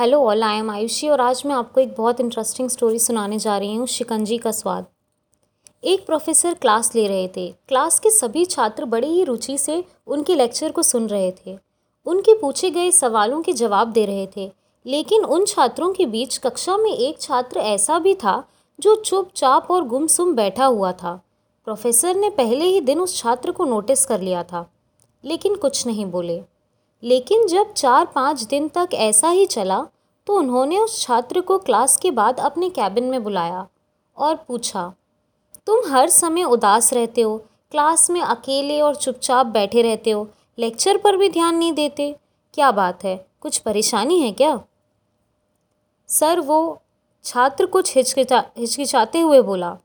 Hello all I am Ayushi और आज मैं आपको एक बहुत इंटरेस्टिंग स्टोरी सुनाने जा रही हूँ, शिकंजी का स्वाद। एक प्रोफेसर क्लास ले रहे थे। क्लास के सभी छात्र बड़े ही रुचि से उनके लेक्चर को सुन रहे थे। उनके पूछे गए सवालों के जवाब दे रहे थे। लेकिन उन छात्रों के बीच कक्षा में एक छात्र ऐसा भी था, जो चुपचाप और गुमसुम बैठा हुआ था। प्रोफेसर ने पहले ही दिन उस छात्र को नोटिस कर लिया था। लेकिन कुछ नहीं बोले। लेकिन जब चार पाँच दिन तक ऐसा ही चला तो उन्होंने उस छात्र को क्लास के बाद अपने कैबिन में बुलाया और पूछा, तुम हर समय उदास रहते हो, क्लास में अकेले और चुपचाप बैठे रहते हो, लेक्चर पर भी ध्यान नहीं देते? क्या बात है? कुछ परेशानी है क्या? सर, वो छात्र कुछ हिचकिचा, हिचकिचाते हुए बोला,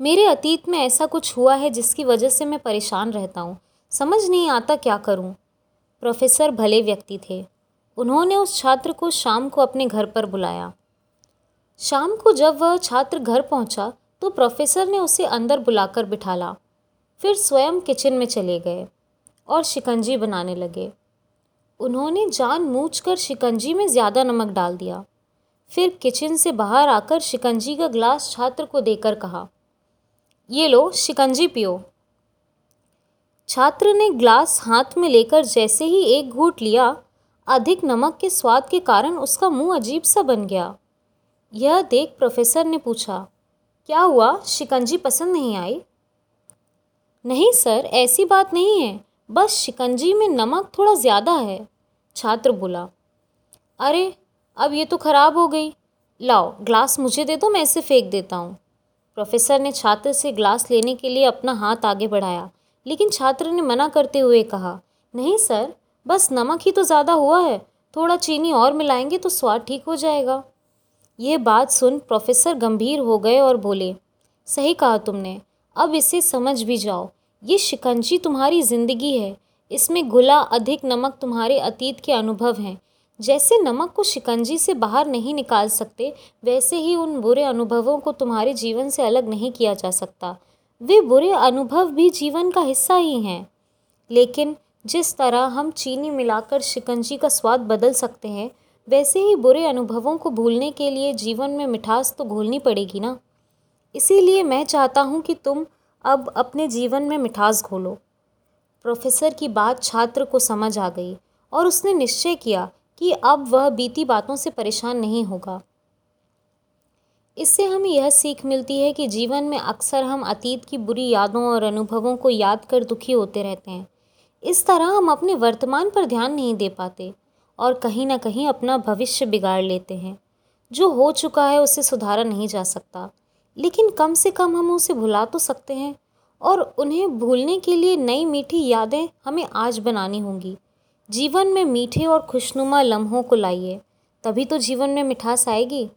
मेरे अतीत में ऐसा कुछ हुआ है जिसकी वजह से मैं परेशान रहता हूँ। समझ नहीं आता क्या करूँ? प्रोफेसर भले व्यक्ति थे। उन्होंने उस छात्र को शाम को अपने घर पर बुलाया। शाम को जब वह छात्र घर पहुँचा तो प्रोफेसर ने उसे अंदर बुलाकर बिठाला। फिर स्वयं किचन में चले गए और शिकंजी बनाने लगे। उन्होंने जान मूझ कर शिकंजी में ज़्यादा नमक डाल दिया। फिर किचन से बाहर आकर शिकंजी का ग्लास छात्र को देकर कहा, ये लो, शिकंजी पियो। छात्र ने ग्लास हाथ में लेकर जैसे ही एक घूट लिया, अधिक नमक के स्वाद के कारण उसका मुँह अजीब सा बन गया। यह देख प्रोफेसर ने पूछा, क्या हुआ? शिकंजी पसंद नहीं आई? नहीं सर, ऐसी बात नहीं है। बस शिकंजी में नमक थोड़ा ज़्यादा है, छात्र बोला। अरे, अब ये तो ख़राब हो गई। लाओ, ग्लास मुझे दे दो, मैं इसे फेंक देता हूँ। प्रोफेसर ने छात्र से ग्लास लेने के लिए अपना हाथ आगे बढ़ाया। लेकिन छात्र ने मना करते हुए कहा, नहीं सर, बस नमक ही तो ज़्यादा हुआ है, थोड़ा चीनी और मिलाएँगे तो स्वाद ठीक हो जाएगा। ये बात सुन प्रोफेसर गंभीर हो गए और बोले, सही कहा तुमने, अब इसे समझ भी जाओ। ये शिकंजी तुम्हारी ज़िंदगी है, इसमें घुला अधिक नमक तुम्हारे अतीत के अनुभव हैं। जैसे नमक को शिकंजी से बाहर नहीं निकाल सकते, वैसे ही उन बुरे अनुभवों को तुम्हारे जीवन से अलग नहीं किया जा सकता। वे बुरे अनुभव भी जीवन का हिस्सा ही हैं। लेकिन जिस तरह हम चीनी मिलाकर शिकंजी का स्वाद बदल सकते हैं, वैसे ही बुरे अनुभवों को भूलने के लिए जीवन में मिठास तो घोलनी पड़ेगी ना। इसीलिए मैं चाहता हूँ कि तुम अब अपने जीवन में मिठास घोलो। प्रोफेसर की बात छात्र को समझ आ गई और उसने निश्चय किया कि अब वह बीती बातों से परेशान नहीं होगा। इससे हमें यह सीख मिलती है कि जीवन में अक्सर हम अतीत की बुरी यादों और अनुभवों को याद कर दुखी होते रहते हैं। इस तरह हम अपने वर्तमान पर ध्यान नहीं दे पाते और कहीं ना कहीं अपना भविष्य बिगाड़ लेते हैं। जो हो चुका है उसे सुधारा नहीं जा सकता, लेकिन कम से कम हम उसे भुला तो सकते हैं और उन्हें भूलने के लिए नई मीठी यादें हमें आज बनानी होंगी। जीवन में मीठे और खुशनुमा लम्हों को लाइए, तभी तो जीवन में मिठास आएगी।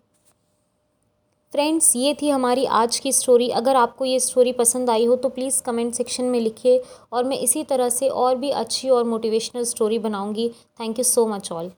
फ्रेंड्स ये थी हमारी आज की स्टोरी अगर आपको ये स्टोरी पसंद आई हो तो प्लीज़ कमेंट सेक्शन में लिखिए और मैं इसी तरह से और भी अच्छी और मोटिवेशनल स्टोरी बनाऊँगी। Thank you so much all